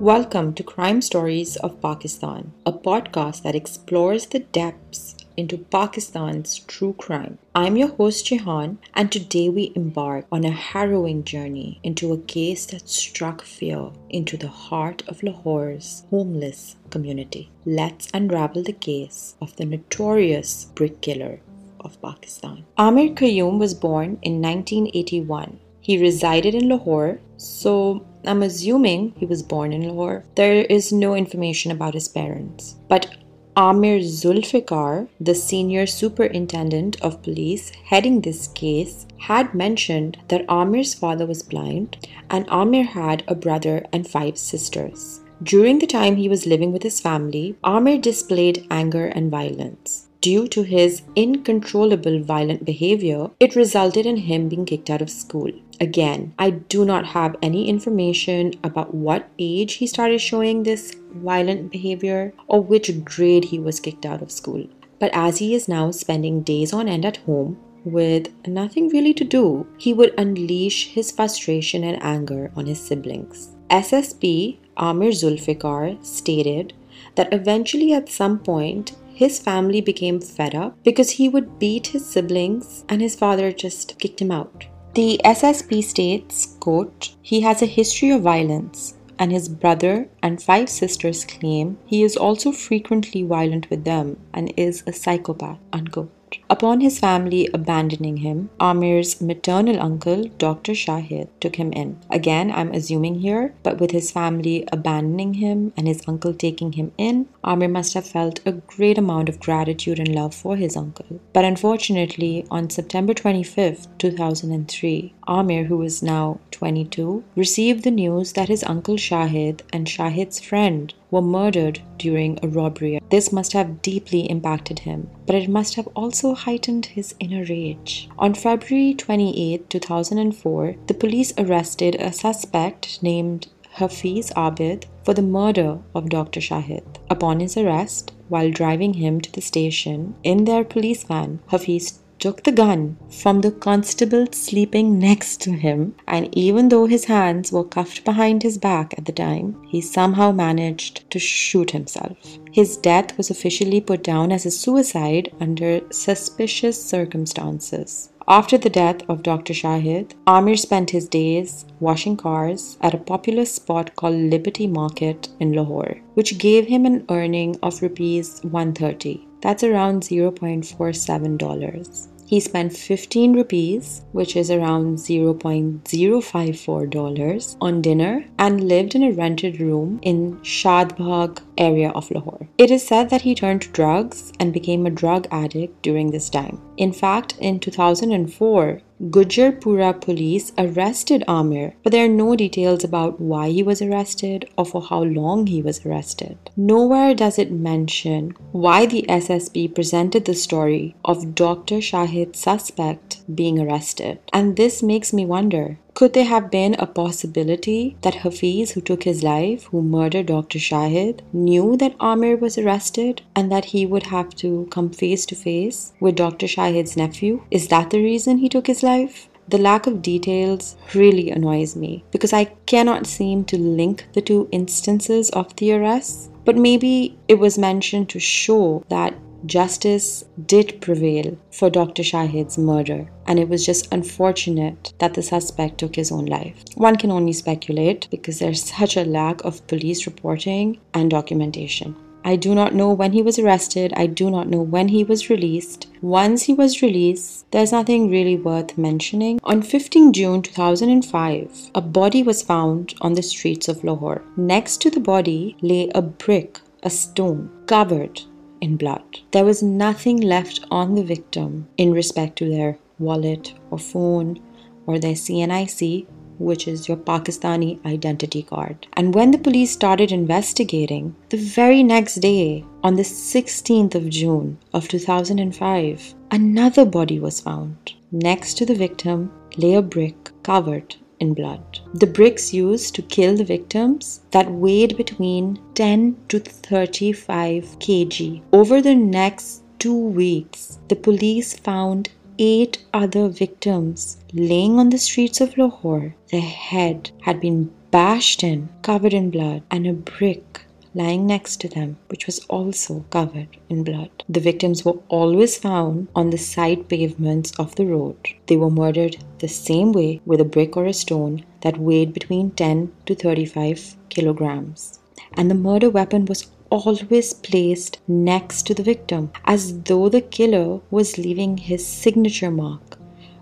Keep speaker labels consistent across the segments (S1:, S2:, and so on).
S1: Welcome to Crime Stories of Pakistan, a podcast that explores the depths into Pakistan's true crime. I'm your host Jehan, and today we embark on a harrowing journey into a case that struck fear into the heart of Lahore's homeless community. Let's unravel the case of the notorious brick killer of Pakistan. Amir Qayyum was born in 1981. He resided in Lahore, so I'm assuming he was born in Lahore. There is no information about his parents. But Amir Zulfikar, the senior superintendent of police heading this case, had mentioned that Amir's father was blind and Amir had a brother and five sisters. During the time he was living with his family, Amir displayed anger and violence. Due to his uncontrollable violent behavior, it resulted in him being kicked out of school. Again, I do not have any information about what age he started showing this violent behavior or which grade he was kicked out of school. But as he is now spending days on end at home, with nothing really to do, he would unleash his frustration and anger on his siblings. SSP Amir Zulfikar stated that eventually, at some point, his family became fed up because he would beat his siblings and his father just kicked him out. The SSP states, quote, he has a history of violence and his brother and five sisters claim he is also frequently violent with them and is a psychopath, unquote. Upon his family abandoning him, Amir's maternal uncle, Dr. Shahid, took him in. Again, I'm assuming here, but with his family abandoning him and his uncle taking him in, Amir must have felt a great amount of gratitude and love for his uncle. But unfortunately, on September 25th, 2003, Amir, who is now 22, received the news that his uncle Shahid and Shahid's friend were murdered during a robbery. This must have deeply impacted him, but it must have also heightened his inner rage. On February 28, 2004, the police arrested a suspect named Hafiz Abid for the murder of Dr. Shahid. Upon his arrest, while driving him to the station in their police van, Hafiz took the gun from the constable sleeping next to him, and even though his hands were cuffed behind his back at the time, he somehow managed to shoot himself. His death was officially put down as a suicide under suspicious circumstances. After the death of Dr. Shahid, Amir spent his days washing cars at a popular spot called Liberty Market in Lahore, which gave him an earning of rupees 130. That's around $0.47. He spent 15 rupees, which is around $0.054 on dinner and lived in a rented room in Shadbagh area of Lahore. It is said that he turned to drugs and became a drug addict during this time. In fact, in 2004, Gujarpura police arrested Amir, but there are no details about why he was arrested or for how long he was arrested. Nowhere does it mention why the SSP presented the story of Dr. Shahid's suspect being arrested. And this makes me wonder could there have been a possibility that Hafiz, who took his life, who murdered Dr. Shahid, knew that Amir was arrested and that he would have to come face to face with Dr. Shahid's nephew? Is that the reason he took his life? The lack of details really annoys me because I cannot seem to link the two instances of the arrests. But maybe it was mentioned to show that justice did prevail for Dr. Shahid's murder, and it was just unfortunate that the suspect took his own life. One can only speculate because there's such a lack of police reporting and documentation. I do not know when he was arrested. I do not know when he was released. Once he was released, there's nothing really worth mentioning. On 15 June 2005, a body was found on the streets of Lahore. Next to the body lay a brick, a stone, covered in blood. There was nothing left on the victim in respect to their wallet or phone or their CNIC, which is your Pakistani identity card. And when the police started investigating, the very next day, on the 16th of June of 2005, another body was found. Next to the victim lay a brick covered in blood. The bricks used to kill the victims that weighed between 10 to 35 kg. Over the next two weeks, the police found eight other victims laying on the streets of Lahore. Their head had been bashed in, covered in blood, and a brick lying next to them, which was also covered in blood. The victims were always found on the side pavements of the road. They were murdered the same way with a brick or a stone that weighed between 10 to 35 kilograms. And the murder weapon was always placed next to the victim, as though the killer was leaving his signature mark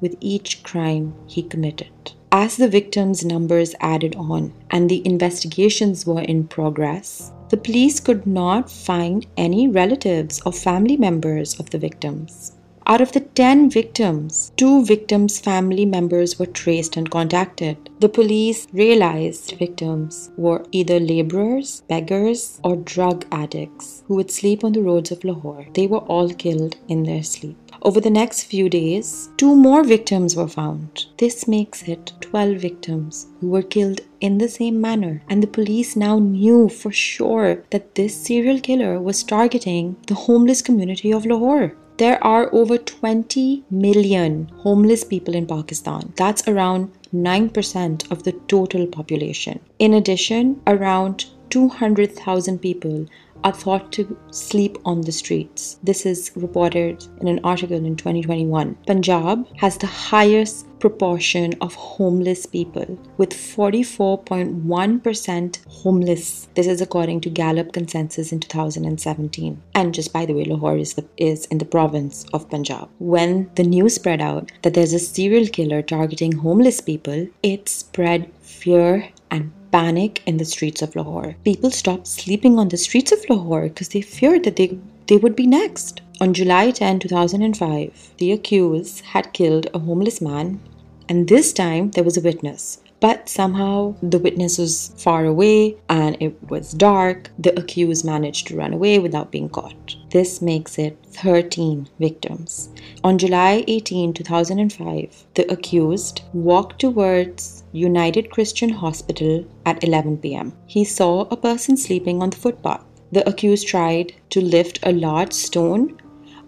S1: with each crime he committed. As the victims' numbers added on and the investigations were in progress, the police could not find any relatives or family members of the victims. Out of the 10 victims, two victims' family members were traced and contacted. The police realized victims were either laborers, beggars, or drug addicts who would sleep on the roads of Lahore. They were all killed in their sleep. Over the next few days, two more victims were found. This makes it 12 victims who were killed in the same manner. And the police now knew for sure that this serial killer was targeting the homeless community of Lahore. There are over 20 million homeless people in Pakistan. That's around 9% of the total population. In addition, around 200,000 people are thought to sleep on the streets. This is reported in an article in 2021. Punjab has the highest proportion of homeless people with 44.1% homeless. This is according to Gallup consensus in 2017. And just by the way, Lahore is, the, is in the province of Punjab. When the news spread out that there's a serial killer targeting homeless people, it spread fear and panic in the streets of Lahore. People stopped sleeping on the streets of Lahore because they feared that they, they would be next. On July 10, 2005, the accused had killed a homeless man, and this time there was a witness. But somehow the witness was far away and it was dark. The accused managed to run away without being caught. This makes it 13 victims. On July 18, 2005, the accused walked towards United Christian Hospital at 11 pm. He saw a person sleeping on the footpath. The accused tried to lift a large stone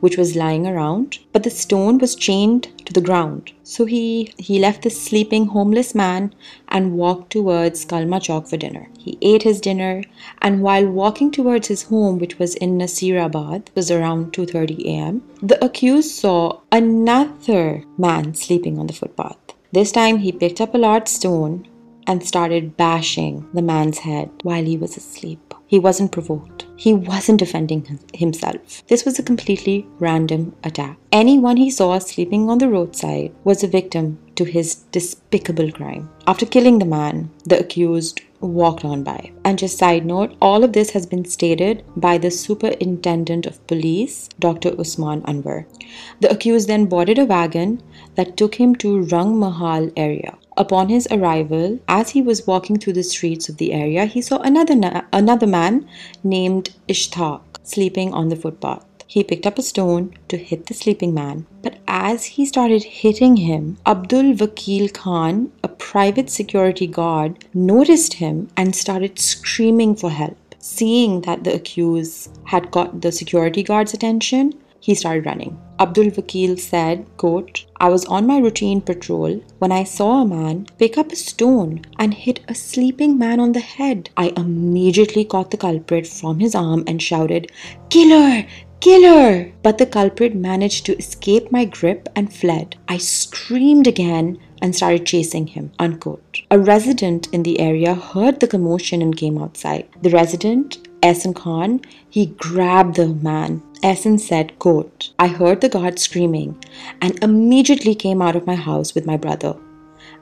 S1: which was lying around, but the stone was chained to the ground. So he, he left the sleeping homeless man and walked towards Kalma Chowk for dinner. He ate his dinner, and while walking towards his home, which was in Nasirabad, was around 2:30 a.m., the accused saw another man sleeping on the footpath. This time he picked up a large stone and started bashing the man's head while he was asleep. He wasn't provoked. He wasn't defending himself. This was a completely random attack. Anyone he saw sleeping on the roadside was a victim to his despicable crime. After killing the man, the accused walked on by. And just side note, all of this has been stated by the superintendent of police, Dr. Usman Anwar. The accused then boarded a wagon that took him to Rang Mahal area. Upon his arrival, as he was walking through the streets of the area, he saw another na- another man named Ishtaq sleeping on the footpath. He picked up a stone to hit the sleeping man, but as he started hitting him, Abdul Wakil Khan, a private security guard, noticed him and started screaming for help. Seeing that the accused had got the security guard's attention, he started running. Abdul Wakil said, quote, I was on my routine patrol when I saw a man pick up a stone and hit a sleeping man on the head. I immediately caught the culprit from his arm and shouted, Killer! Killer! But the culprit managed to escape my grip and fled. I screamed again and started chasing him. Unquote. A resident in the area heard the commotion and came outside. The resident, Ehsan Khan, he grabbed the man. Ehsan said, quote, I heard the guard screaming and immediately came out of my house with my brother.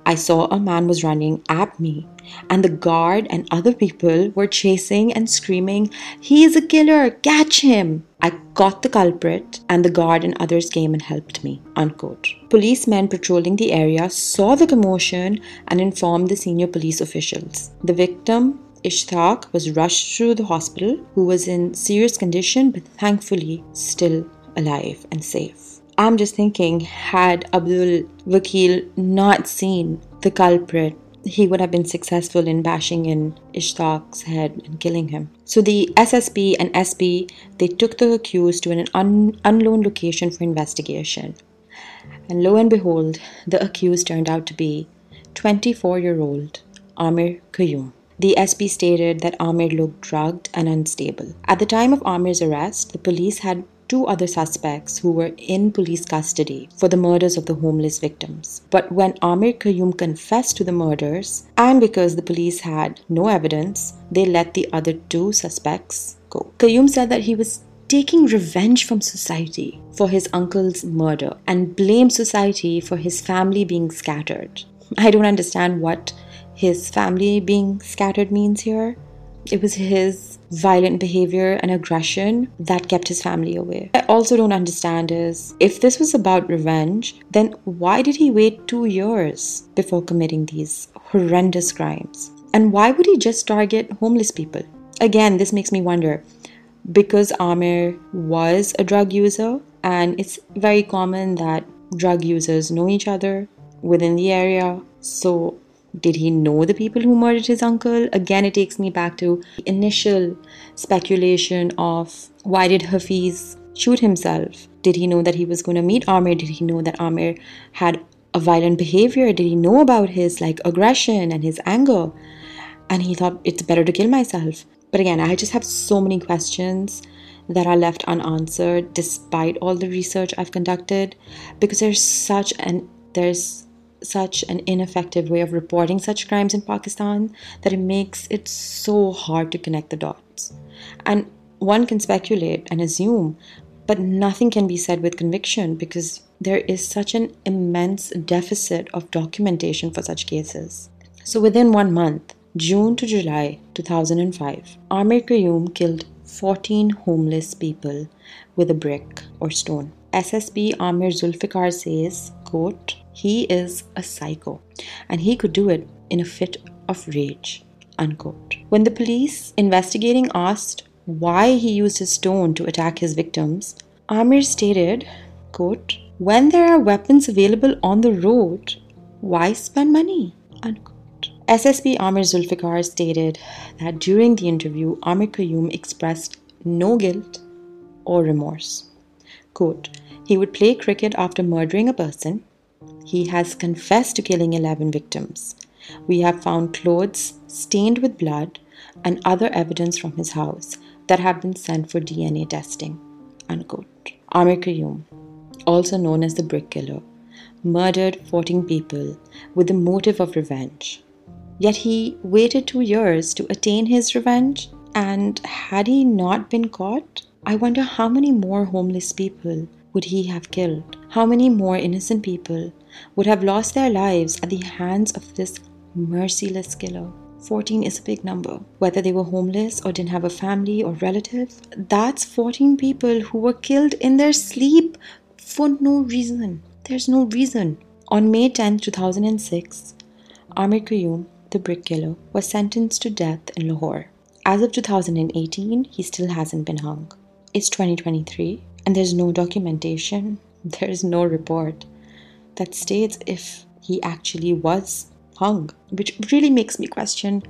S1: I saw a man was running at me, and the guard and other people were chasing and screaming, He is a killer, catch him! I caught the culprit, and the guard and others came and helped me. Unquote. Policemen patrolling the area saw the commotion and informed the senior police officials. The victim Ishtaq was rushed to the hospital, who was in serious condition but thankfully still alive and safe. I'm just thinking, had Abdul Wakil not seen the culprit, he would have been successful in bashing in Ishtaq's head and killing him. So the SSP and SP they took the accused to an un- unknown location for investigation. And lo and behold, the accused turned out to be 24 year old Amir Qayyum. The SP stated that Amir looked drugged and unstable. At the time of Amir's arrest, the police had two other suspects who were in police custody for the murders of the homeless victims. But when Amir Qayyum confessed to the murders, and because the police had no evidence, they let the other two suspects go. Kayum said that he was taking revenge from society for his uncle's murder and blamed society for his family being scattered. I don't understand what his family being scattered means here. It was his violent behavior and aggression that kept his family away. I also don't understand is if this was about revenge, then why did he wait two years before committing these horrendous crimes? And why would he just target homeless people? Again, this makes me wonder because Amir was a drug user, and it's very common that drug users know each other within the area. So, did he know the people who murdered his uncle? Again, it takes me back to the initial speculation of why did Hafiz shoot himself? Did he know that he was going to meet Amir? Did he know that Amir had a violent behavior? Did he know about his like aggression and his anger? And he thought it's better to kill myself. But again, I just have so many questions that are left unanswered despite all the research I've conducted because there's such an there's such an ineffective way of reporting such crimes in Pakistan that it makes it so hard to connect the dots. And one can speculate and assume, but nothing can be said with conviction because there is such an immense deficit of documentation for such cases. So within one month, June to July 2005, Amir Qayyum killed 14 homeless people with a brick or stone. SSP Amir Zulfikar says, quote, he is a psycho and he could do it in a fit of rage, unquote. When the police investigating asked why he used his stone to attack his victims, Amir stated, quote, when there are weapons available on the road, why spend money? Unquote. SSP Amir Zulfikar stated that during the interview, Amir Qayyum expressed no guilt or remorse. Quote, he would play cricket after murdering a person. He has confessed to killing 11 victims. We have found clothes stained with blood and other evidence from his house that have been sent for DNA testing. Unquote. Amir Qayyum, also known as the Brick Killer, murdered 14 people with the motive of revenge. Yet he waited two years to attain his revenge, and had he not been caught, I wonder how many more homeless people would he have killed? How many more innocent people would have lost their lives at the hands of this merciless killer? 14 is a big number. Whether they were homeless or didn't have a family or relatives, that's 14 people who were killed in their sleep for no reason. There's no reason. On May 10, 2006, Amir Qayyum the brick killer, was sentenced to death in Lahore. As of 2018, he still hasn't been hung. It's 2023, and there's no documentation, there's no report that states if he actually was hung, which really makes me question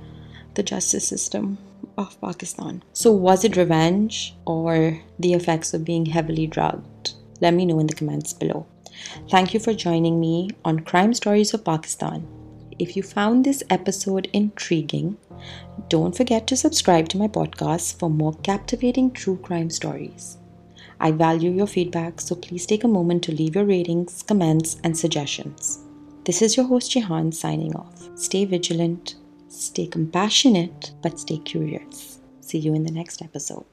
S1: the justice system of Pakistan. So, was it revenge or the effects of being heavily drugged? Let me know in the comments below. Thank you for joining me on Crime Stories of Pakistan. If you found this episode intriguing, don't forget to subscribe to my podcast for more captivating true crime stories. I value your feedback, so please take a moment to leave your ratings, comments, and suggestions. This is your host Jihan signing off. Stay vigilant, stay compassionate, but stay curious. See you in the next episode.